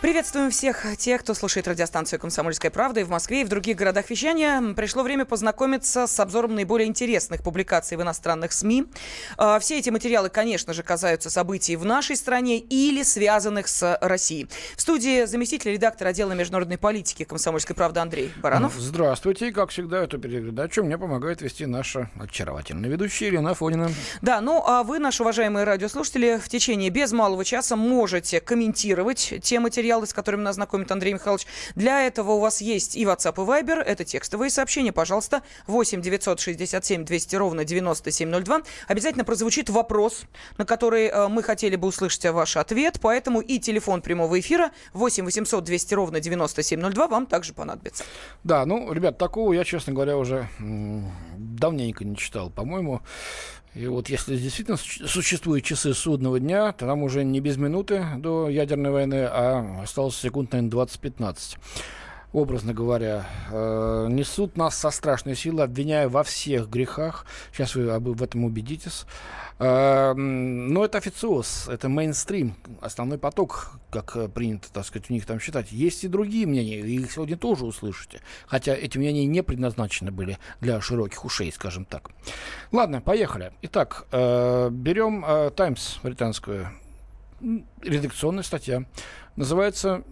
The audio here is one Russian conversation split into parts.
Приветствуем всех тех, кто слушает радиостанцию «Комсомольская правда» и в Москве, и в других городах вещания. Пришло время познакомиться с обзором наиболее интересных публикаций в иностранных СМИ. А, все эти материалы, конечно же, касаются событий в нашей стране или связанных с Россией. В студии заместитель редактора отдела международной политики «Комсомольской правды» Андрей Баранов. Здравствуйте. Как всегда, эту передачу мне помогает вести наша очаровательная ведущая Елена Фонина. Да, ну а вы, наши уважаемые радиослушатели, в течение без малого часа можете комментировать те материалы, материалы, с которыми нас знакомит Андрей Михайлович. Для этого у вас есть и WhatsApp, и Viber. Это текстовые сообщения. Пожалуйста, 8 967 200 ровно 9702. Обязательно прозвучит вопрос, на который э, мы хотели бы услышать ваш ответ. Поэтому и телефон прямого эфира 8 800 200 ровно 9702 вам также понадобится. Да, ну, ребят, такого я, честно говоря, уже давненько не читал. По-моему, и вот если действительно существуют часы судного дня, то нам уже не без минуты до ядерной войны, а осталось секунд, наверное, 20-15 образно говоря, э, несут нас со страшной силой, обвиняя во всех грехах. Сейчас вы об, в этом убедитесь. Э, но это официоз, это мейнстрим, основной поток, как э, принято, так сказать, у них там считать. Есть и другие мнения, их сегодня тоже услышите. Хотя эти мнения не предназначены были для широких ушей, скажем так. Ладно, поехали. Итак, э, берем э, Times британскую. Редакционная статья. Называется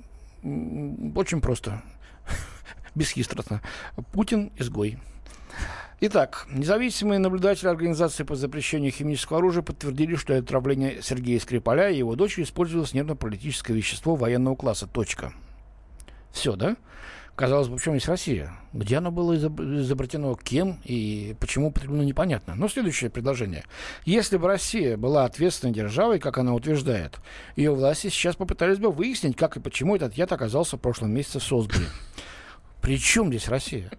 очень просто бесхитростно. Путин изгой. Итак, независимые наблюдатели Организации по запрещению химического оружия подтвердили, что для отравления Сергея Скрипаля и его дочери использовалось нервно-политическое вещество военного класса. Точка. Все, да? Казалось бы, чем есть Россия? Где оно было изобретено, кем и почему употреблено, непонятно. Но следующее предложение. Если бы Россия была ответственной державой, как она утверждает, ее власти сейчас попытались бы выяснить, как и почему этот яд оказался в прошлом месяце в Солсбери. При чем здесь Россия?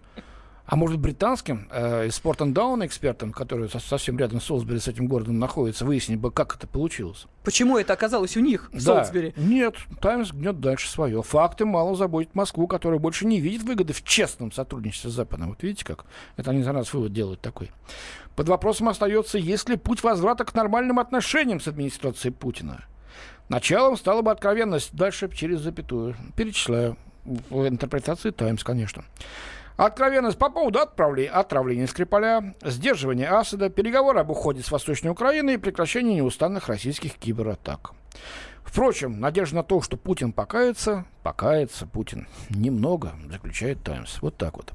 А может британским э, Sport and Down экспертам, которые со, совсем рядом с Солсбери, с этим городом находятся, выяснить бы, как это получилось. Почему это оказалось у них в да. Солсбери? Нет, Таймс гнет дальше свое. Факты мало заботят Москву, которая больше не видит выгоды в честном сотрудничестве с Западом. Вот видите как? Это они за нас вывод делают такой. Под вопросом остается, есть ли путь возврата к нормальным отношениям с администрацией Путина. Началом стала бы откровенность. Дальше через запятую. Перечисляю. В интерпретации Таймс, конечно. Откровенность по поводу отправления, отравления Скрипаля, сдерживания Асада, переговоры об уходе с Восточной Украины и прекращение неустанных российских кибератак. Впрочем, надежда на то, что Путин покается, покается Путин. Немного, заключает Таймс. Вот так вот.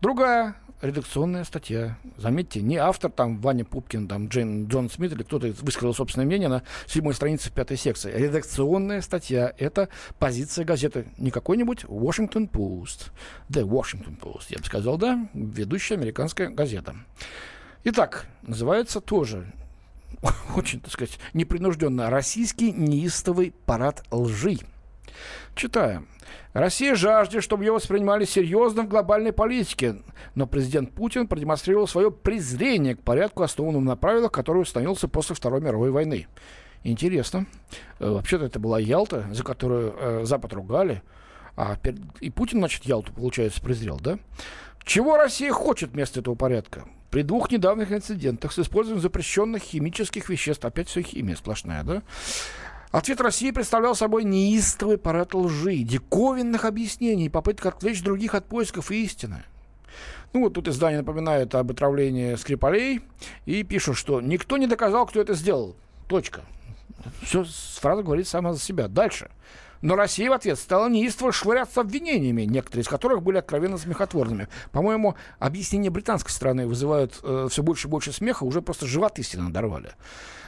Другая редакционная статья. Заметьте, не автор там Ваня Пупкин, там Джейн Джон Смит или кто-то высказал собственное мнение на седьмой странице пятой секции. Редакционная статья — это позиция газеты. Не какой-нибудь Washington Post. The Washington Post, я бы сказал, да, ведущая американская газета. Итак, называется тоже очень, так сказать, непринужденно «Российский неистовый парад лжи». Читаем. Россия жаждет, чтобы ее воспринимали серьезно в глобальной политике, но президент Путин продемонстрировал свое презрение к порядку, основанному на правилах, который установился после Второй мировой войны. Интересно. Э, вообще-то это была Ялта, за которую э, Запад ругали. А, и Путин, значит, Ялту, получается, презрел, да? Чего Россия хочет вместо этого порядка? При двух недавних инцидентах с использованием запрещенных химических веществ, опять все химия сплошная, да? Ответ России представлял собой неистовый парад лжи, диковинных объяснений, попыток отвлечь других от поисков истины. Ну вот тут издание напоминает об отравлении Скрипалей и пишут, что никто не доказал, кто это сделал. Точка. Все, фраза говорит сама за себя. Дальше. Но Россия в ответ стала неистово швыряться обвинениями, некоторые из которых были откровенно смехотворными. По-моему, объяснения британской стороны вызывают э, все больше и больше смеха, уже просто животы сильно надорвали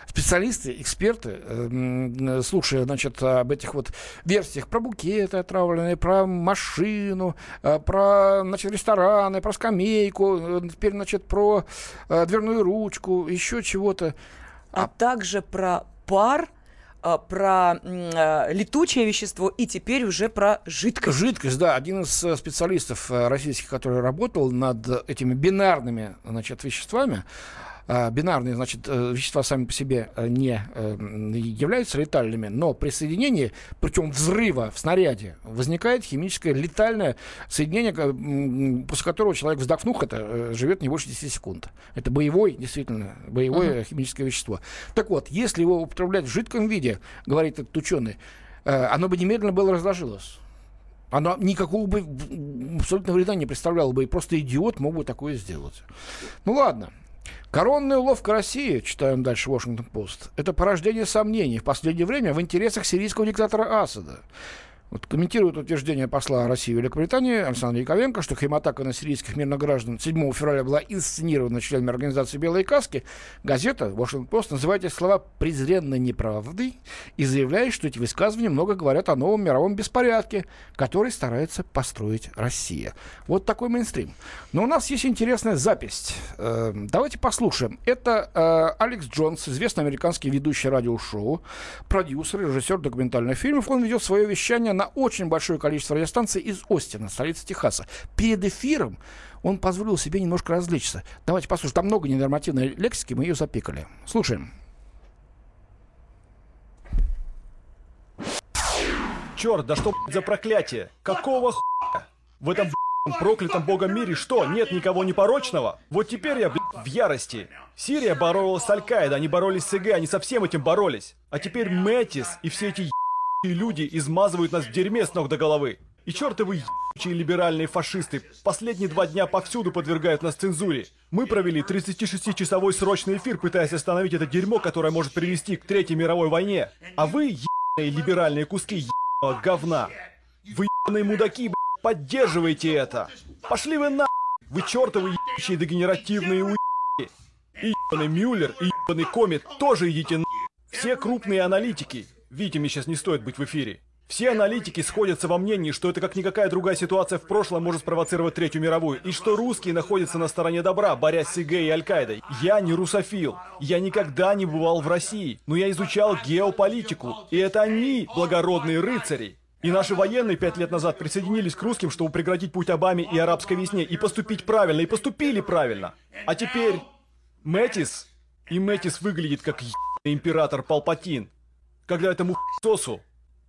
специалисты, эксперты, э, слушая, значит, об этих вот версиях про букеты отравленные, про машину, э, про, значит, рестораны, про скамейку, э, теперь, значит, про дверную ручку, еще чего-то. А, а также про пар, про э, летучее вещество и теперь уже про жидкость. Жидкость, да. Один из э, специалистов российских, который работал над этими бинарными значит, веществами, э, бинарные, значит, э, вещества сами по себе э, не э, являются летальными, но при соединении, причем взрыва в снаряде, возникает химическое летальное соединение, после которого человек, вздохнув это, э, живет не больше 10 секунд. Это боевой, действительно, боевое uh-huh. химическое вещество. Так вот, если его употреблять в жидком виде, говорит этот ученый, оно бы немедленно было разложилось. Оно никакого бы абсолютно вреда не представляло бы, и просто идиот мог бы такое сделать. Ну ладно. Коронная уловка России, читаем дальше Вашингтон-Пост, это порождение сомнений в последнее время в интересах сирийского диктатора Асада. Вот комментирует утверждение посла России в Великобритании Александра Яковенко, что химатака на сирийских мирных граждан 7 февраля была инсценирована членами организации «Белые каски», газета «Вашингтон-Пост» называет эти слова презренно неправдой и заявляет, что эти высказывания много говорят о новом мировом беспорядке, который старается построить Россия. Вот такой мейнстрим. Но у нас есть интересная запись. Э, давайте послушаем. Это э, Алекс Джонс, известный американский ведущий радиошоу, продюсер, режиссер документальных фильмов. Он ведет свое вещание на очень большое количество радиостанций из Остина, столицы Техаса. Перед эфиром он позволил себе немножко развлечься. Давайте послушаем. Там много ненормативной лексики, мы ее запикали. Слушаем. Черт, да что за проклятие? Какого хуя? В этом проклятом богом мире что, нет никого непорочного? Вот теперь я, блядь, в ярости. Сирия боролась с Аль-Каидой, они боролись с ИГ, они со всем этим боролись. А теперь Мэтис и все эти и люди измазывают нас в дерьме с ног до головы. И чертовы ебучие либеральные фашисты последние два дня повсюду подвергают нас цензуре. Мы провели 36-часовой срочный эфир, пытаясь остановить это дерьмо, которое может привести к Третьей мировой войне. А вы, ебаные либеральные куски ебаного говна. Вы ебаные мудаки, блядь, поддерживаете это. Пошли вы на... Вы чертовы ебучие дегенеративные уебки. И ебаный Мюллер, и ебаный Комет тоже идите на... Все крупные аналитики, Видите, мне сейчас не стоит быть в эфире. Все аналитики сходятся во мнении, что это как никакая другая ситуация в прошлом может спровоцировать Третью мировую, и что русские находятся на стороне добра, борясь с ИГ и Аль-Каидой. Я не русофил, я никогда не бывал в России, но я изучал геополитику, и это они, благородные рыцари. И наши военные пять лет назад присоединились к русским, чтобы прекратить путь Обаме и арабской весне, и поступить правильно, и поступили правильно. А теперь Мэтис, и Мэтис выглядит как император Палпатин когда этому сосу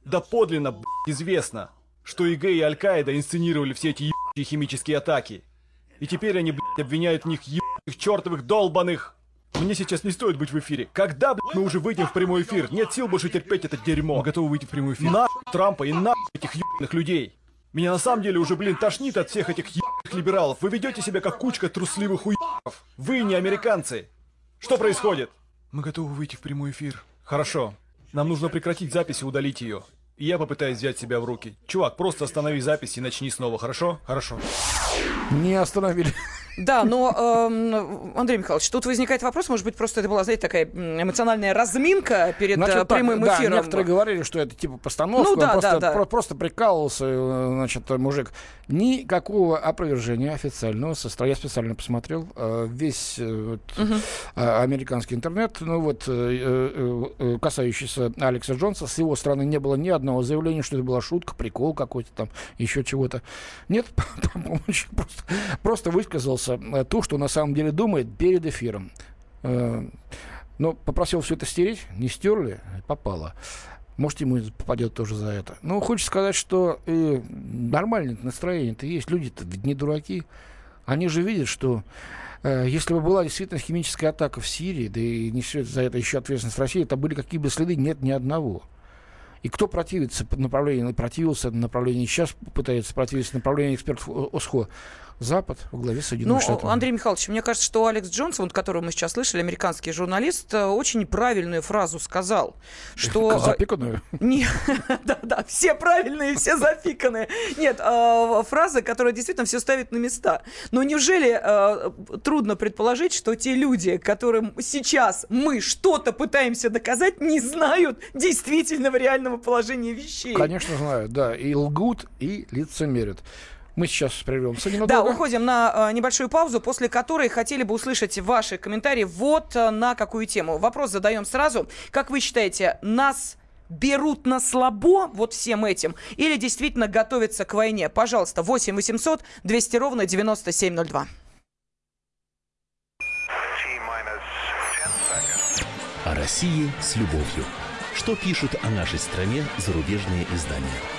да подлинно блядь, известно, что ИГ и Аль-Каида инсценировали все эти ебучие химические атаки. И теперь они, блядь, обвиняют в них ебаных чертовых долбаных. Мне сейчас не стоит быть в эфире. Когда, блядь, мы уже выйдем в прямой эфир? Нет сил больше терпеть это дерьмо. Мы готовы выйти в прямой эфир. На Трампа и на этих ебаных людей. Меня на самом деле уже, блин, тошнит от всех этих ебаных либералов. Вы ведете себя как кучка трусливых уебов. Вы не американцы. Что происходит? Мы готовы выйти в прямой эфир. Хорошо. Нам нужно прекратить запись и удалить ее. И я попытаюсь взять себя в руки. Чувак, просто останови запись и начни снова, хорошо? Хорошо. Не остановили. Да, но, э, Андрей Михайлович, тут возникает вопрос, может быть, просто это была, знаете, такая эмоциональная разминка перед Значит, э, прямым так, эфиром. Да, некоторые говорили, что это типа постановка, ну, да, просто, да, да. Про- просто прикалывался, э, значит, мужик. Никакого опровержения официального со Я специально посмотрел э, весь вот, угу. американский интернет, ну вот, касающийся Алекса Джонса, с его стороны не было ни одного заявления, что это была шутка, прикол какой-то там, еще чего-то. Нет, просто, просто высказался Э, то, что на самом деле думает перед эфиром. Э, но попросил все это стереть, не стерли, попало. Может, ему попадет тоже за это. Но хочется сказать, что э, нормальное настроение-то есть. Люди-то не дураки. Они же видят, что э, если бы была действительно химическая атака в Сирии, да и несет за это еще ответственность России, это были какие бы следы, нет ни одного. И кто противится направлению, противился направлению, сейчас пытается противиться направлению экспертов ОСХО, Запад во главе Соединенных ну, Штатов. Андрей Михайлович, мне кажется, что Алекс Джонсон, вот, которого мы сейчас слышали, американский журналист, э, очень правильную фразу сказал, что... Э, запиканную? Да-да, все правильные, все запиканные. Нет, э, фраза, которая действительно все ставит на места. Но неужели трудно предположить, что те люди, которым сейчас мы что-то пытаемся доказать, не знают действительного реального положения вещей? Конечно, знают, да. И лгут, и лицемерят. Мы сейчас прервемся ненадолго. Да, уходим на э, небольшую паузу, после которой хотели бы услышать ваши комментарии вот э, на какую тему. Вопрос задаем сразу. Как вы считаете, нас берут на слабо вот всем этим или действительно готовятся к войне? Пожалуйста, 8 800 200 ровно 9702. России с любовью. Что пишут о нашей стране зарубежные издания?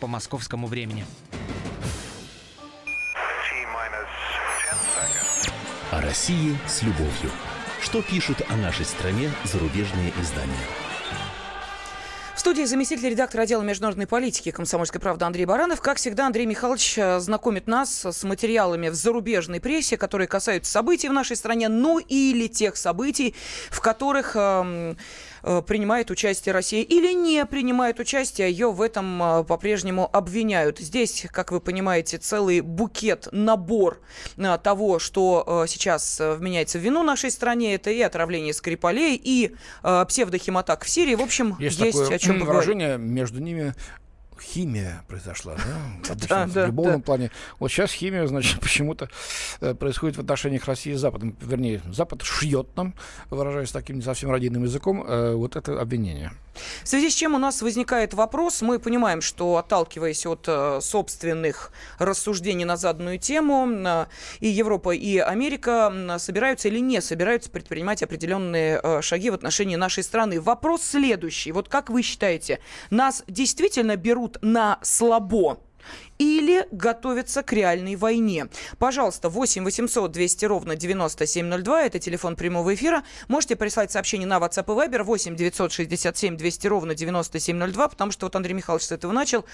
по московскому времени. О России с любовью. Что пишут о нашей стране зарубежные издания? В студии заместитель редактора отдела международной политики «Комсомольской правды» Андрей Баранов. Как всегда, Андрей Михайлович э, знакомит нас с материалами в зарубежной прессе, которые касаются событий в нашей стране, ну или тех событий, в которых... Эм, принимает участие Россия или не принимает участие, ее в этом э, по-прежнему обвиняют. Здесь, как вы понимаете, целый букет, набор э, того, что сейчас вменяется в вину нашей стране. Это и отравление Скрипалей, и псевдохиматак в Сирии. В общем, есть, есть такое о чем выражение между ними химия произошла, да? да, в любовном плане. Вот сейчас химия, значит, почему-то э, происходит в отношениях России с Западом. Вернее, Запад шьет нам, выражаясь таким не совсем родийным языком, э, вот это обвинение. В связи с чем у нас возникает вопрос, мы понимаем, что отталкиваясь от э, собственных рассуждений на заданную тему, э, и Европа, и Америка э, собираются или не собираются предпринимать определенные шаги в отношении нашей страны. Вопрос следующий. Вот как вы считаете, нас действительно берут на слабо? Или готовятся к реальной войне. Пожалуйста, 8 800 200 ровно 9702, это телефон прямого эфира. Можете прислать сообщение на WhatsApp и Viber 8 967 200 ровно 9702, потому что вот Андрей Михайлович с этого начал.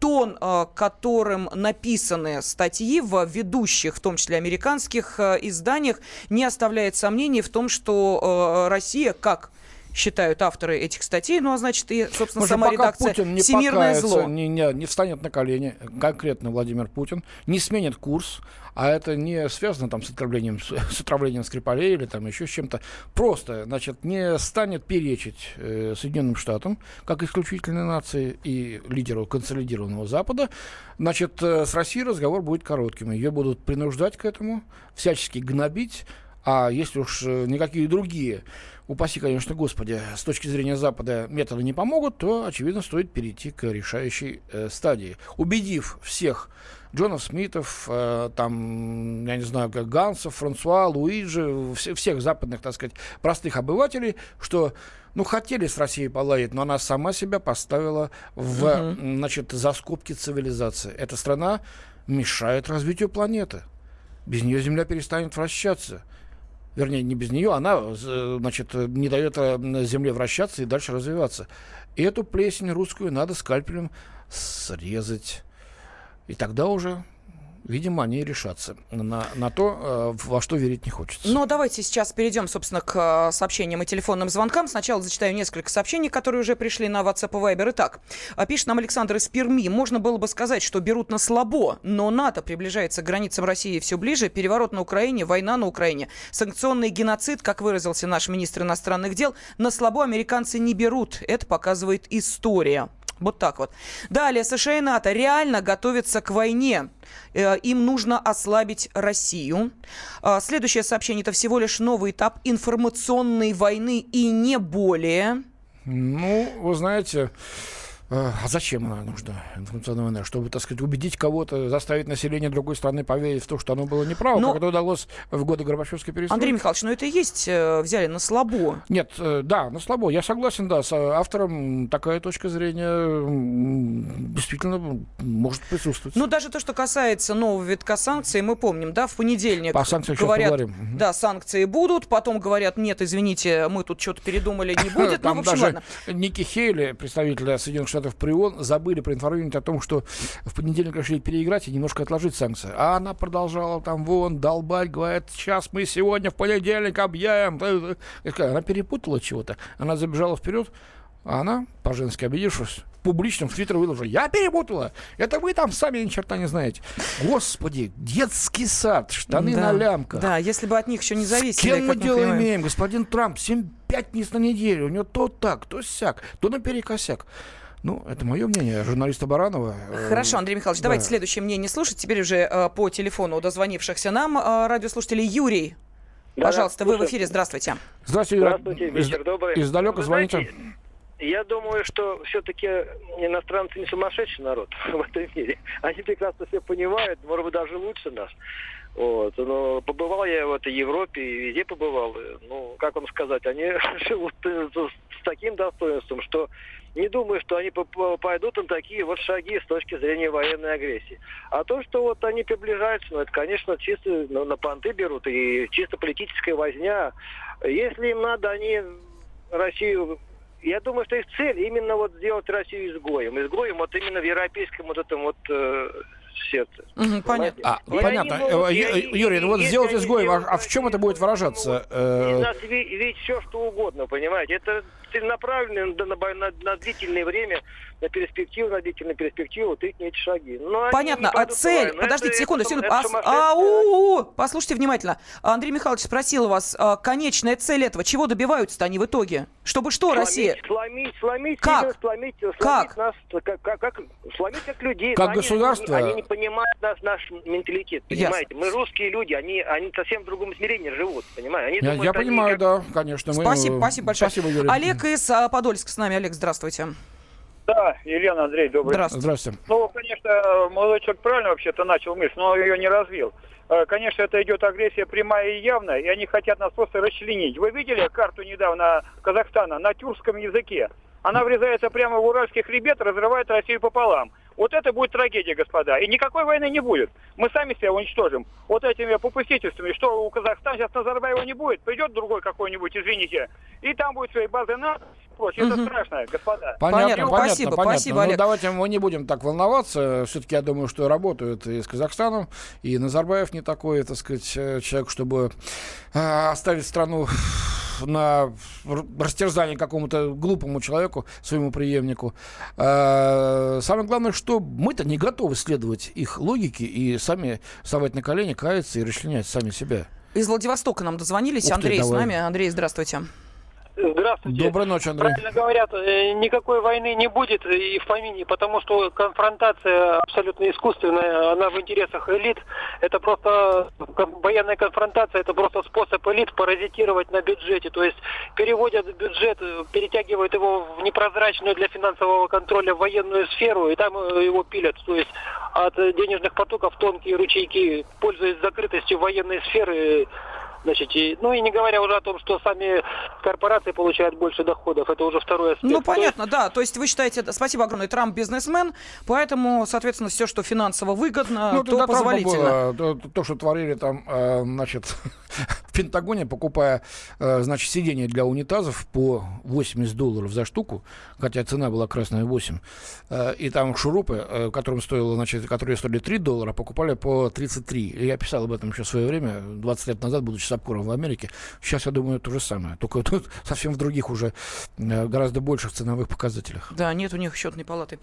Тон, э, которым написаны статьи в ведущих, в том числе американских э, изданиях, не оставляет сомнений в том, что э, Россия, как считают авторы этих статей. Ну, а значит, и, собственно, Может, сама редакция Путин не «Всемирное зло». Не, не, не встанет на колени, конкретно Владимир Путин, не сменит курс, а это не связано там с отравлением, с отравлением Скрипалей или там еще с чем-то. Просто, значит, не станет перечить э, Соединенным Штатам, как исключительной нации и лидеру консолидированного Запада, значит, э, с Россией разговор будет коротким. Ее будут принуждать к этому, всячески гнобить, а если уж э, никакие другие упаси, конечно, Господи, с точки зрения Запада методы не помогут, то, очевидно, стоит перейти к решающей э, стадии. Убедив всех Джонов Смитов, э, там, я не знаю, как Гансов, Франсуа, Луиджи, вс- всех западных, так сказать, простых обывателей, что ну, хотели с Россией поладить, но она сама себя поставила в, uh-huh. значит, за скобки цивилизации. Эта страна мешает развитию планеты. Без нее Земля перестанет вращаться вернее, не без нее, она, значит, не дает э, Земле вращаться и дальше развиваться. И эту плесень русскую надо скальпелем срезать. И тогда уже видимо, они решатся на, на то, э, во что верить не хочется. Но давайте сейчас перейдем, собственно, к э, сообщениям и телефонным звонкам. Сначала зачитаю несколько сообщений, которые уже пришли на WhatsApp и Viber. Итак, э, пишет нам Александр из Перми. Можно было бы сказать, что берут на слабо, но НАТО приближается к границам России все ближе. Переворот на Украине, война на Украине, санкционный геноцид, как выразился наш министр иностранных дел, на слабо американцы не берут. Это показывает история. Вот так вот. Далее, США и НАТО реально готовятся к войне. Э, им нужно ослабить Россию. А, следующее сообщение – это всего лишь новый этап информационной войны и не более. Ну, вы знаете, а зачем она нужна, информационная война? Чтобы, так сказать, убедить кого-то, заставить население другой страны поверить в то, что оно было неправо, но... как это удалось в годы Горбачевской перестройки. Андрей Михайлович, ну это и есть, э, взяли на слабо. Нет, э, да, на слабо. Я согласен, да, с автором такая точка зрения действительно может присутствовать. Ну, даже то, что касается нового витка санкций, мы помним, да, в понедельник По санкциям говорят, поговорим. да, санкции будут, потом говорят, нет, извините, мы тут что-то передумали, не будет. Там ну, в общем, даже ладно. Ники Хейли, представитель Соединенных Штатов при ООН, забыли проинформировать о том, что в понедельник решили переиграть и немножко отложить санкции. А она продолжала там вон долбать, говорит, сейчас мы сегодня в понедельник объявим. Она перепутала чего-то. Она забежала вперед, А она, по-женски обидевшись, публично в Твиттер выложила. Я перепутала. Это вы там сами ни черта не знаете. Господи, детский сад, штаны да, на лямках. Да, если бы от них еще не С зависели. кем мы дело понимаем. имеем? Господин Трамп, 7 пятниц на неделю. У него то так, то сяк, то наперекосяк. Ну, это мое мнение, журналиста Баранова. Э, Хорошо, Андрей Михайлович, давайте да. следующее мнение слушать. Теперь уже э, по телефону у дозвонившихся нам э, радиослушателей Юрий. Да, Пожалуйста, вы в эфире. Здравствуйте. Здравствуйте. Здравствуйте, Из- вечер добрый. Издалека Вы звоните. знаете, Я думаю, что все-таки иностранцы не сумасшедший народ в этом мире. Они прекрасно все понимают, может быть, даже лучше нас. Вот. Но побывал я в этой Европе и везде побывал. Ну, как вам сказать, они живут с таким достоинством, что не думаю, что они пойдут на такие вот шаги с точки зрения военной агрессии. А то, что вот они приближаются, ну, это, конечно, чисто ну, на понты берут и чисто политическая возня. Если им надо, они Россию я думаю, что их цель именно вот сделать Россию изгоем. Изгоем вот именно в европейском вот этом вот э, сердце. Мгм, понятно. А, И понятно. могут- Э, Юрий, ну вот сделать изгоем, а, а в чем это будет выражаться? Из Э, нас ви- видеть все, что угодно, понимаете? Это целенаправленно на, на, на- на длительное время, на перспективу, на длительную перспективу, вот эти эти шаги. Но они Понятно, а цель, войну. подождите Это- секунду, это- секунду, это а, ау, послушайте внимательно. Андрей Михайлович спросил вас, а, конечная цель этого, чего добиваются-то они в итоге? Чтобы что, Сломить, Россия? Сломить, сломить, Как? именно сломить, сломить Как? нас, как, как, как- сломить как людей. Как Они- государство? Они, не понимают нас, наш менталитет, понимаете? Мы русские люди, они, они совсем в другом измерении живут, понимаете? Они Я, думают, я они понимаю, как- да, конечно. мы, Спасибо, спасибо большое. Спасибо, Юрий. Олег из а, Подольска с нами. Олег, здравствуйте. Да, Елена, Андрей, добрый Здравствуйте. Здравствуйте. Ну, конечно, молодой человек правильно вообще-то начал мысль, но ее не развил. Э, Конечно, это идет агрессия прямая и явная, и они хотят нас просто расчленить. Вы видели карту недавно Казахстана на тюркском языке? Она врезается прямо в уральский хребет, разрывает Россию пополам. Вот это будет трагедия, господа. И никакой войны не будет. Мы сами себя уничтожим. Вот этими попустительствами, что у Казахстана сейчас Назарбаева не будет, придет другой какой-нибудь, извините, и там будет свои базы НАТО. и прочее. Это страшно, господа. Понятно, Понятно, понятно, спасибо, понятно. спасибо, Ну, Олег. давайте мы не будем так волноваться. Все-таки я думаю, что работают и с Казахстаном, и Назарбаев не такой, так сказать, э, человек, чтобы э, оставить страну на растерзание какому-то глупому человеку, своему преемнику. Э, Самое главное, что мы-то не готовы следовать их логике и сами вставать на колени, каяться и расчленять сами себя. Из Владивостока нам дозвонились. Ух ты, Андрей с давай. нами. Андрей, здравствуйте. Здравствуйте. Доброй ночи, Андрей. Правильно говорят, э, никакой войны не будет и в помине, потому что конфронтация абсолютно искусственная, она в интересах элит. Это просто военная конфронтация, это просто способ элит паразитировать на бюджете. То есть переводят бюджет, перетягивают его в непрозрачную для финансового контроля военную сферу, и там э, его пилят. То есть от денежных потоков тонкие ручейки, пользуясь закрытостью военной сферы, Значит, и, ну и не говоря уже о том, что сами корпорации получают больше доходов, это уже второй аспект. Ну, То есть понятно, да. То есть вы считаете, спасибо огромное, Трамп бизнесмен, поэтому, соответственно, все, что финансово выгодно, Ну, то позволительно. было, то, то, что творили там, э, значит, в Пентагоне, покупая, э, значит, сиденья для унитазов по 80 долларов за штуку, хотя цена была красная 8, э, и там шурупы, э, которым стоило, значит, которые стоили 3 доллара, покупали по 33. И я писал об этом еще в свое время, 20 лет назад, будучи сапкором в Америке. Сейчас, я думаю, то же самое, только тут совсем в других уже э, гораздо больших ценовых показателях. Да, нет у них счетной палаты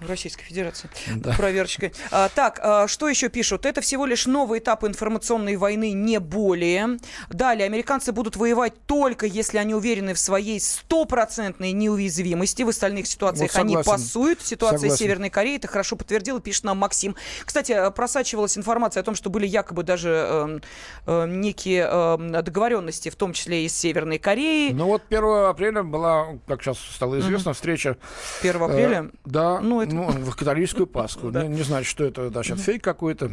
в Российской Федерации. Да. Проверочкой. А, так, а, что еще пишут? Это всего лишь новый этап информационной войны, не более. Далее, американцы будут воевать только если они уверены в своей стопроцентной неуязвимости. В остальных ситуациях Вот они пасуют. Ситуация Согласен. Северной Кореей это хорошо подтвердил, пишет нам Максим. Кстати, э, просачивалась информация о том, что были якобы даже э, э, некие э, договоренности, в том числе и с Северной Кореей. Ну вот 1 апреля была, как сейчас стало известно, встреча 1 Э, апреля. да, Ну, ну, это- в католическую Пасху. Да. не, не знаю, что это, значит, фейк какой-то.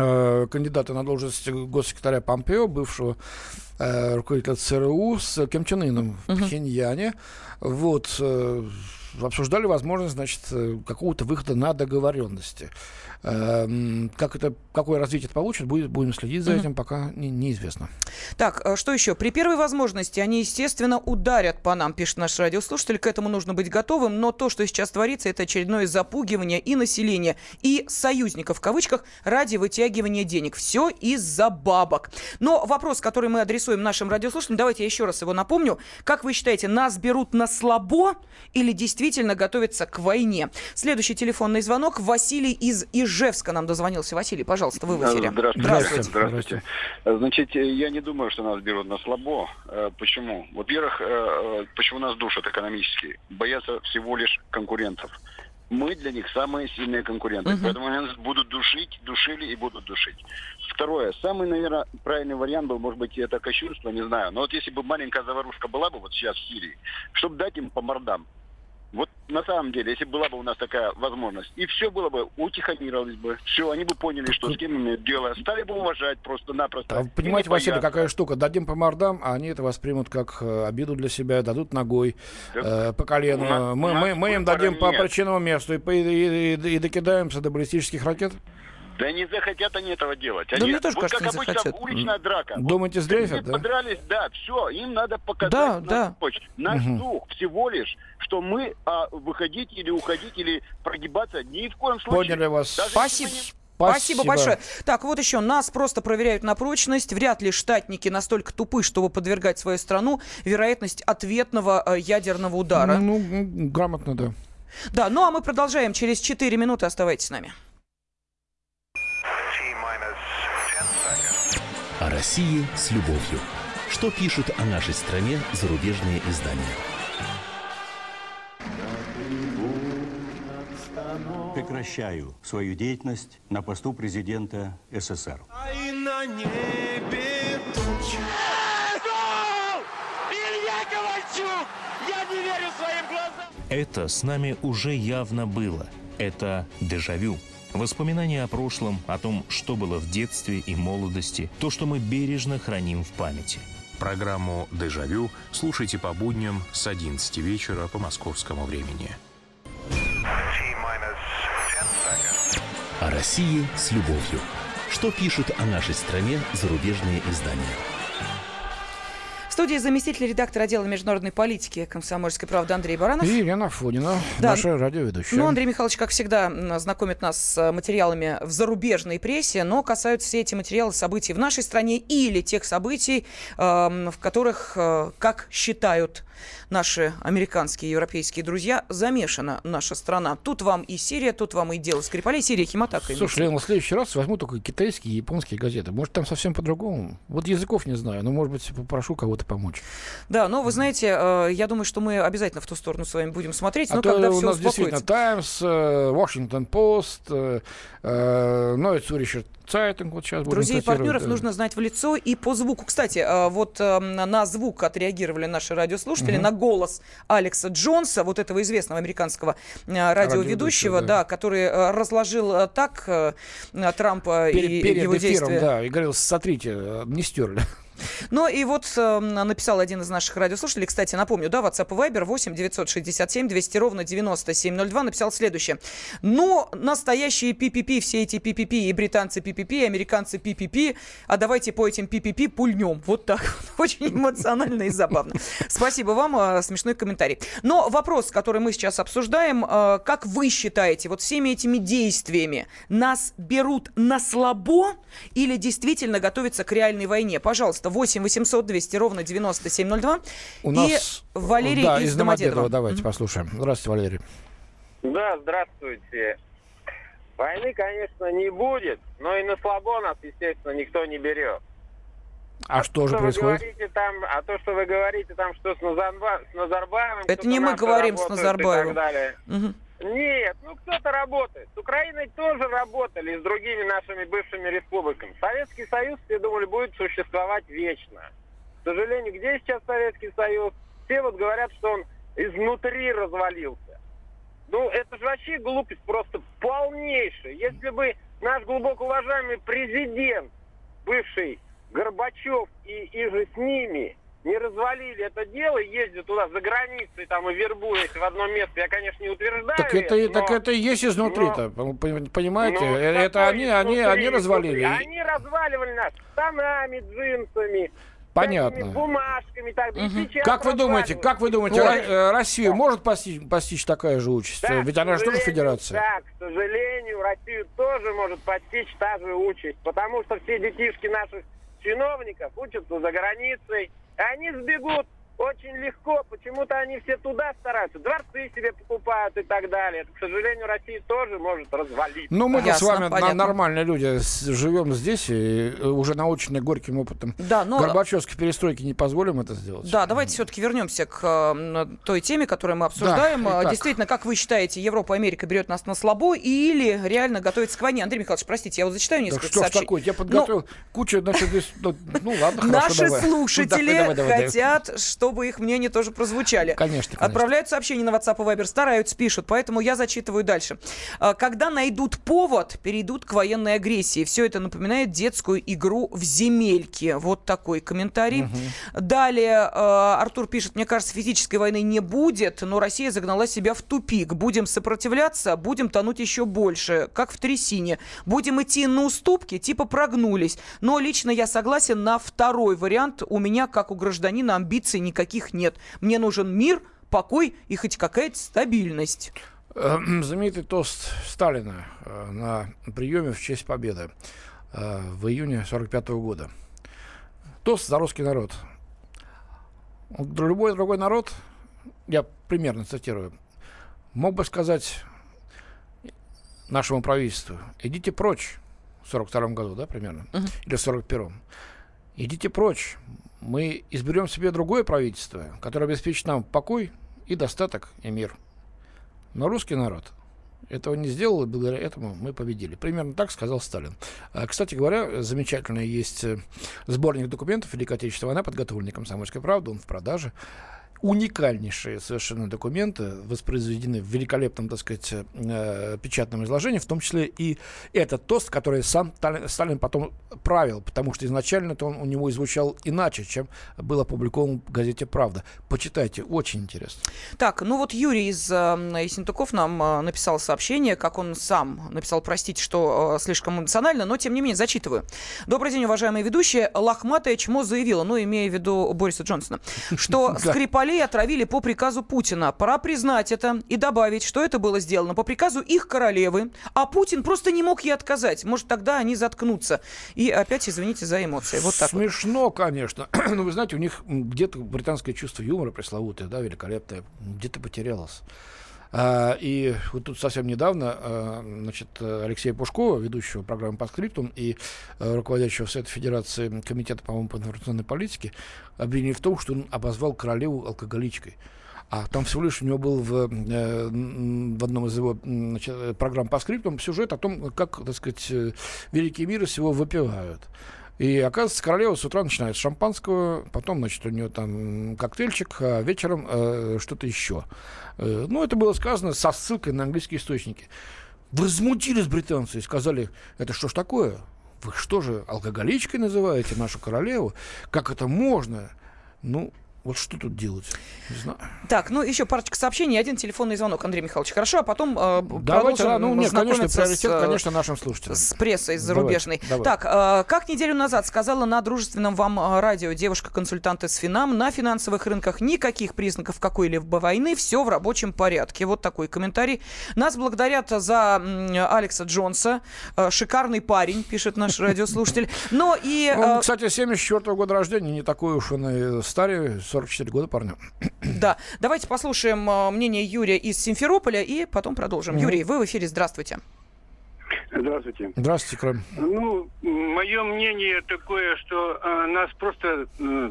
Э, кандидата на должность госсекретаря Помпео, бывшего э, руководителя ЦРУ, с Ким Чен Ыном в Пхеньяне. Вот. э, обсуждали возможность, значит, э, какого-то выхода на договоренности. Эм, как это, какое развитие это получит, будет, будем следить за этим, пока не, неизвестно. Так, э, что еще? При первой возможности они, естественно, ударят по нам, пишет наш радиослушатель. К этому нужно быть готовым. Но то, что сейчас творится, это очередное запугивание и населения, и союзников, в кавычках, ради вытягивания денег. Все из-за бабок. Но вопрос, который мы адресуем нашим радиослушателям, давайте я еще раз его напомню. Как вы считаете, нас берут на слабо или действительно готовятся к войне? Следующий телефонный звонок. Василий из Ижевска нам дозвонился. Василий, пожалуйста, вы в эфире. Здравствуйте. Здравствуйте. Здравствуйте. Значит, я не думаю, что нас берут на слабо. Э, почему? Во-первых, э, э, почему нас душат экономически? Боятся всего лишь конкурентов мы для них самые сильные конкуренты. Угу. Поэтому они нас будут душить, душили и будут душить. Второе. Самый, наверное, правильный вариант был, может быть, это кощунство, не знаю. Но вот если бы маленькая заварушка была бы вот сейчас в Сирии, чтобы дать им по мордам, вот на самом деле, если была бы у нас такая возможность, и все было бы, утихомировалось бы, все, они бы поняли, что с кем имеют дело, стали бы уважать просто-напросто. А, понимаете, Василий, какая штука, дадим по мордам, а они это воспримут как э, обиду для себя, дадут ногой да. э, по колену. Нас, мы, мы, мы им дадим по причинному месту и, и, и, и докидаемся до баллистических ракет? Да не захотят они этого делать. Они, да мне тоже вот кажется, как не обычно, захотят. уличная драка. Думаете, сдрейфят, да? Подрались, да, все, им надо показать да, наш, да. наш угу. дух всего лишь, что мы а, выходить или уходить, или прогибаться ни в коем случае. Поняли вас. Даже Спасибо. Спасибо. Спасибо большое. Так, вот еще. Нас просто проверяют на прочность. Вряд ли штатники настолько тупы, чтобы подвергать свою страну вероятность ответного э, ядерного удара. Ну, грамотно, да. Да, ну а мы продолжаем. Через 4 минуты оставайтесь с нами. О России с любовью. Что пишут о нашей стране зарубежные издания? Прекращаю свою деятельность на посту президента СССР. А и на небе тучи. Илья Ковальчук! Я не верю своим глазам! Это с нами уже явно было. Это дежавю. Воспоминания о прошлом, о том, что было в детстве и молодости, то, что мы бережно храним в памяти. Программу «Дежавю» слушайте по будням с 11 вечера по московскому времени. О России с любовью. Что пишут о нашей стране зарубежные издания? Студии заместитель редактора отдела международной политики комсомольской правды Андрей Баранов. И Елена Фонина, да. наша радиоведущая. Ну, Андрей Михайлович, как всегда, знакомит нас с материалами в зарубежной прессе, но касаются все эти материалы событий в нашей стране или тех событий, э, в которых, э, как считают наши американские и европейские друзья, замешана наша страна. Тут вам и Сирия, тут вам и дело Скрипалей, Сирия, Химатака. Слушай, Лена, в следующий раз возьму только китайские и японские газеты. Может, там совсем по-другому. Вот языков не знаю, но, может быть, попрошу кого-то помочь. Да, но вы знаете, э, я думаю, что мы обязательно в ту сторону с вами будем смотреть, а но то когда у все нас успокоится. действительно Таймс, Вашингтон Пост, Ноет Цюрихер Цайтинг вот сейчас Друзей и партнеров да. нужно знать в лицо и по звуку. Кстати, э, вот эм, на звук отреагировали наши радиослушатели, угу. на голос Алекса Джонса, вот этого известного американского э, радиоведущего, да. да, который э, разложил так Трампа перед, и перед его эфиром, действия. Да, и говорил, смотрите, не стерли. Ну и вот э, написал один из наших радиослушателей, кстати, напомню, да, WhatsApp и Viber 8 967 200 ровно 9702 написал следующее. Ну, настоящие PPP, все эти PPP, и британцы PPP, и американцы PPP, а давайте по этим PPP пульнем. Вот так. Очень эмоционально и забавно. Спасибо вам, э, смешной комментарий. Но вопрос, который мы сейчас обсуждаем, э, как вы считаете, вот всеми этими действиями нас берут на слабо или действительно готовятся к реальной войне? Пожалуйста, 8 800 200 ровно 9702. У и нас... Валерий да, из, из Домодедова. Домодедова. Давайте mm-hmm. послушаем. Здравствуйте, Валерий. Да, здравствуйте. Войны, конечно, не будет, но и на слабо нас, естественно, никто не берет. А, что же происходит? Вы говорите, там, а то, что вы говорите, там, что с, Назарба, с Назарбаевым... Это не мы говорим с Назарбаевым. И так далее. Угу. Нет, ну кто-то работает. С Украиной тоже работали, с другими нашими бывшими республиками. Советский Союз, все думали, будет существовать вечно. К сожалению, где сейчас Советский Союз? Все вот говорят, что он изнутри развалился. Ну, это же вообще глупость просто полнейшая. Если бы наш глубоко уважаемый президент, бывший Горбачев и, и же с ними, не развалили это дело, ездят туда за границей там и вербуясь в одно место, я, конечно, не утверждаю. Так это, но... так это и есть изнутри-то, но... понимаете? Ну, это они, они, они развалили. Они разваливали нас штанами, джинсами, Понятно. бумажками. Так, угу. Как вы думаете, как вы думаете. Э, Россию может постичь, постичь такая же участь? Да, Ведь она же тоже федерация. Да, к сожалению, Россию тоже может постичь та же участь, потому что все детишки наших чиновников учатся за границей, они сбегут очень легко. Почему-то они все туда стараются. Дворцы себе покупают и так далее. Это, к сожалению, Россия тоже может развалиться. Ну, мы с вами понятно. нормальные люди живем здесь и э, уже научены горьким опытом да, но... Горбачевской перестройки не позволим это сделать. Да, давайте все-таки вернемся к той теме, которую мы обсуждаем. Да, Действительно, как вы считаете, Европа и Америка берет нас на слабо или реально готовится к войне? Андрей Михайлович, простите, я вот зачитаю несколько да что сообщений. такое? Я подготовил но... кучу, значит, здесь... Ну, ну ладно, хорошо, Наши давай. слушатели ну, давай, давай, хотят, что чтобы их мнения тоже прозвучали. Конечно, конечно. Отправляют сообщения на WhatsApp и Viber, стараются, пишут, поэтому я зачитываю дальше. А, когда найдут повод, перейдут к военной агрессии. Все это напоминает детскую игру в земельке. Вот такой комментарий. Угу. Далее а, Артур пишет, мне кажется, физической войны не будет, но Россия загнала себя в тупик. Будем сопротивляться, будем тонуть еще больше, как в трясине. Будем идти на уступки, типа прогнулись. Но лично я согласен на второй вариант. У меня, как у гражданина, амбиций никаких никаких нет. Мне нужен мир, покой и хоть какая-то стабильность. Эм, знаменитый тост Сталина э, на приеме в честь победы э, в июне 1945 года. Тост за русский народ. Любой другой народ, я примерно цитирую, мог бы сказать нашему правительству, идите прочь, в 42 году, да, примерно, uh-huh. или в 41-м. Идите прочь, мы изберем себе другое правительство, которое обеспечит нам покой и достаток и мир. Но русский народ этого не сделал, и благодаря этому мы победили. Примерно так сказал Сталин. А, кстати говоря, замечательный есть э, сборник документов Великой Отечественной войны, подготовленный комсомольской правдой, он в продаже уникальнейшие совершенно документы, воспроизведены в великолепном, так сказать, э, печатном изложении, в том числе и этот тост, который сам Сталин потом правил, потому что изначально то он у него звучал иначе, чем был опубликован в газете «Правда». Почитайте, очень интересно. Так, ну вот Юрий из э, Ессентуков нам э, написал сообщение, как он сам написал, простите, что э, слишком эмоционально, но тем не менее зачитываю. Добрый день, уважаемые ведущие. Лохматая чмо заявила, ну, имея в виду Бориса Джонсона, что Скрипаль Скрипалей отравили по приказу Путина. Пора признать это и добавить, что это было сделано по приказу их королевы, а Путин просто не мог ей отказать. Может, тогда они заткнутся. И опять извините за эмоции. Вот так Смешно, вот. конечно. Но вы знаете, у них где-то британское чувство юмора пресловутое, да, великолепное, где-то потерялось. А, и вот тут совсем недавно а, значит, Алексея Пушкова, ведущего программы по скриптум и а, руководящего Совета Федерации Комитета, по-моему, по информационной политике, обвинили в том, что он обозвал королеву алкоголичкой. А там всего лишь у него был в, э, в одном из его значит, программ по скриптам сюжет о том, как, так сказать, великие миры всего выпивают. И оказывается, королева с утра начинает с шампанского, потом, значит, у нее там коктейльчик, а вечером э, что-то еще. Э, ну, это было сказано со ссылкой на английские источники. Возмутились британцы и сказали, это что ж такое? Вы что же, алкоголичкой называете нашу королеву? Как это можно? Ну, вот что тут делать? Не знаю. Так, ну еще парочка сообщений, один телефонный звонок, Андрей Михайлович. Хорошо, а потом э, Давайте, продолжим ну, нет, конечно, приоритет, с, э, конечно, нашим слушателям. С прессой зарубежной. Давайте, давайте. Так, э, как неделю назад сказала на дружественном вам э, радио девушка-консультант из Финам, на финансовых рынках никаких признаков какой-либо войны, все в рабочем порядке. Вот такой комментарий. Нас благодарят за Алекса Джонса. Э, шикарный парень, пишет наш радиослушатель. Но и... Он, кстати, 74 -го года рождения, не такой уж он и старый, 44 года парню. Да. Давайте послушаем э, мнение Юрия из Симферополя и потом продолжим. Mm-hmm. Юрий, вы в эфире. Здравствуйте. Здравствуйте. Здравствуйте, Крым. Ну, мое мнение такое, что э, нас просто, э,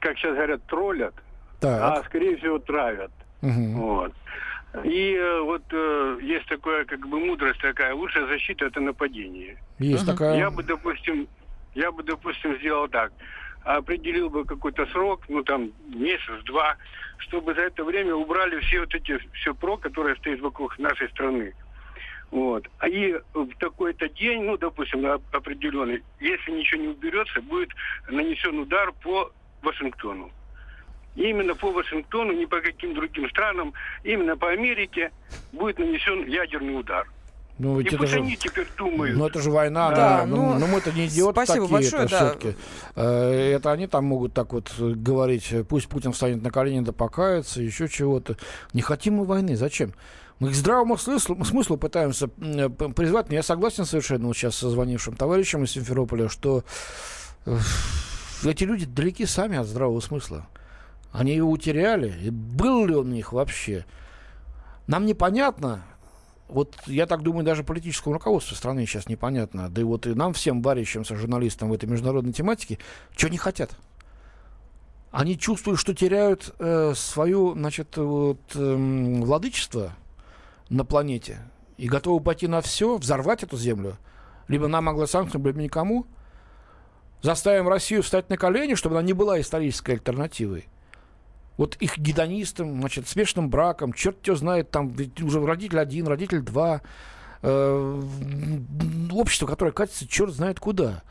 как сейчас говорят, троллят, так. а скорее всего травят. Угу. Вот. И э, вот э, есть такое, как бы мудрость такая, лучшая защита это нападение. Есть угу. такая. Я бы, допустим, я бы, допустим, сделал так определил бы какой-то срок, ну там месяц-два, чтобы за это время убрали все вот эти, все про, которое стоит вокруг нашей страны. Вот. А и в такой-то день, ну, допустим, определенный, если ничего не уберется, будет нанесен удар по Вашингтону. именно по Вашингтону, ни по каким другим странам, именно по Америке будет нанесен ядерный удар. Ну, ведь и это же, они теперь думают. Ну, это же война, да. да. Ну, ну, мы-то не идиоты спасибо такие, большое, это да. все-таки. Э, это они там могут так вот говорить, пусть Путин встанет на колени да покается, еще чего-то. Не хотим мы войны, зачем? Мы к здравому смыслу, смыслу пытаемся призвать, но я согласен совершенно вот сейчас со звонившим товарищем из Симферополя, что э, эти люди далеки сами от здравого смысла. Они его утеряли. И был ли он у них вообще? Нам непонятно, вот я так думаю, даже политическому руководству страны сейчас непонятно, да и вот и нам всем, барящимся журналистам в этой международной тематике, что не хотят. Они чувствуют, что теряют э, свое, значит, вот, эм, владычество на планете и готовы пойти на все, взорвать эту землю. Либо нам англосаксам, либо никому. Заставим Россию встать на колени, чтобы она не была исторической альтернативой. Вот их гедонистам, значит, смешанным браком, черт тебя знает, там ведь уже родитель один, родитель два, э, общество, которое катится черт знает куда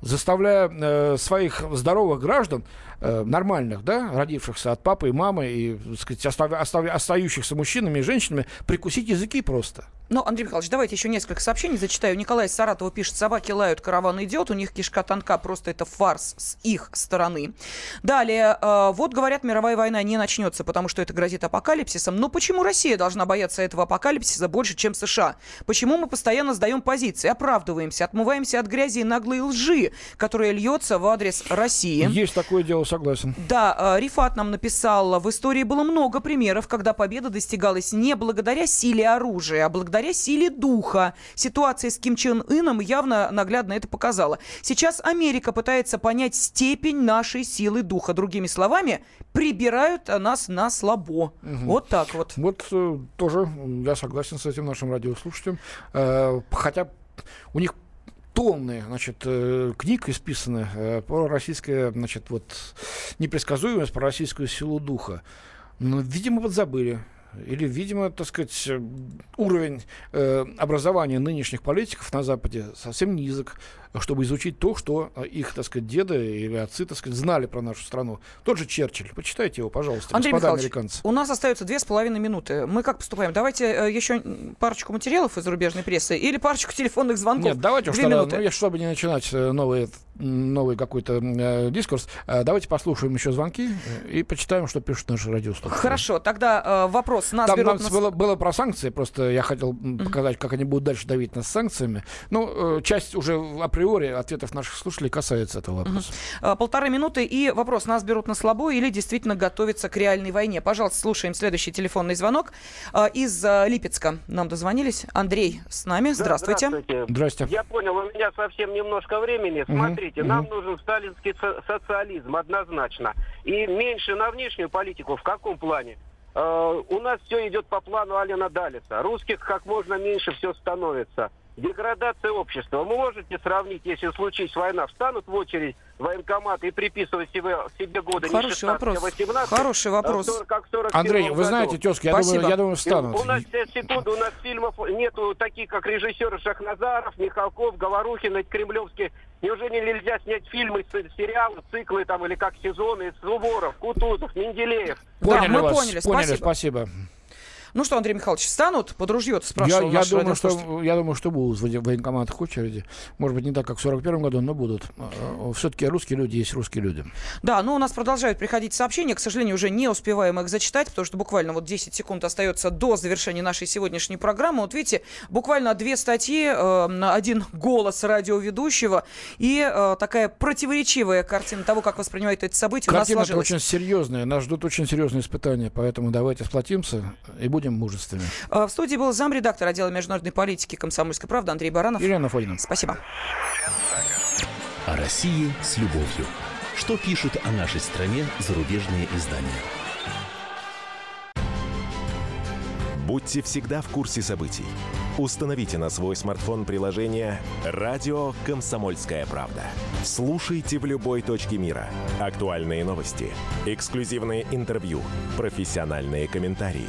заставляя э, своих здоровых граждан, э, нормальных, да, родившихся от папы и мамы, и, так сказать, остав, остав, остающихся мужчинами и женщинами, прикусить языки просто. Ну, Андрей Михайлович, давайте еще несколько сообщений зачитаю. Николай из Саратова пишет, собаки лают, караван идет, у них кишка тонка, просто это фарс с их стороны. Далее, э, вот говорят, мировая война не начнется, потому что это грозит апокалипсисом. Но почему Россия должна бояться этого апокалипсиса больше, чем США? Почему мы постоянно сдаем позиции, оправдываемся, отмываемся от грязи и наглой лжи, которая льется в адрес России? Есть такое дело, согласен. Да, э, Рифат нам написал, в истории было много примеров, когда победа достигалась не благодаря силе оружия, а благодаря силе духа. Ситуация с Ким Чен Ыном явно наглядно это показала. Сейчас Америка пытается понять степень нашей силы духа. Другими словами, прибирают нас на слабо. Мгм. Вот так вот. Вот э, тоже я согласен с этим нашим радиослушателем. Э, хотя у них тонны, значит, э, книг исписаны э, про российское, значит, вот непредсказуемость, про российскую силу духа. Но, видимо, вот забыли. Или, видимо, так сказать, э, уровень э, образования нынешних политиков на Западе совсем низок, чтобы изучить то, что э, их, так сказать, деды или отцы, так сказать, знали про нашу страну. Тот же Черчилль. Почитайте его, пожалуйста, Андрей господа американцы. у нас остается две с половиной минуты. Мы как поступаем? Давайте э, еще парочку материалов из зарубежной прессы или парочку телефонных звонков? Нет, давайте уж Две минуты. ну, я, чтобы не начинать э, новый, новый какой-то э, дискурс, э, давайте послушаем еще звонки и почитаем, что пишут наши радиослушатели. Хорошо, тогда э, вопрос. Нас Там берут нам на... было, было про санкции, просто я хотел показать, как они будут дальше давить нас санкциями. Ну, э, часть уже априори ответов наших слушателей касается этого вопроса. Э, Полторы минуты и вопрос. Нас берут на слабо или действительно готовятся к реальной войне? Пожалуйста, слушаем следующий телефонный звонок. Э, Из э, Липецка нам дозвонились. Андрей с нами. Да, Здравствуйте. Здрасте. Я понял, у меня совсем немножко времени. Смотрите, нам мгм. нужен сталинский со- социализм, однозначно. И меньше на внешнюю политику. В каком плане? Э, у нас все идет по плану Алина Далиса. Русских как можно меньше все становится. Деградация общества. Вы можете сравнить, если случись война, встанут в очередь военкоматы и приписывать себе, себе годы Хороший не 16, вопрос. а 18, Хороший вопрос. а 40, как в 41 Андрей, вы году. знаете, тезки, я думаю, я думаю, встанут. У нас сейчас секунду, у нас фильмов нету таких, как режиссеры Шахназаров, Михалков, Говорухин, эти кремлевские. Неужели нельзя снять фильмы, сериалы, циклы там, или как сезоны, Суворов, Кутузов, Менделеев? Поняли мы вас, поняли, поняли, спасибо. спасибо. Ну что, Андрей Михайлович, встанут под ружье Я, спрашивал я наш думаю, что, я думаю, что будут в воен- военкоматах очереди. Может быть, не так, как в 41 году, но будут. Все-таки русские люди есть русские люди. Да, ну у нас продолжают приходить сообщения. К сожалению, уже не успеваем их зачитать, потому что буквально вот 10 секунд остается до завершения нашей сегодняшней программы. Вот видите, буквально две статьи, э, один голос радиоведущего и э, такая противоречивая картина того, как воспринимают эти события, у нас Картина сложилась. очень серьезная. Нас ждут очень серьезные испытания, поэтому давайте сплотимся и будем мужественны. Э, В студии был замредактор отдела международной политики «Комсомольской правды» Андрей Баранов. Елена Фойна. Спасибо. О России с любовью. Что пишут о нашей стране зарубежные издания? Будьте всегда в курсе событий. Установите на свой смартфон приложение «Радио Комсомольская правда». Слушайте в любой точке мира. Актуальные новости, эксклюзивные интервью, профессиональные комментарии.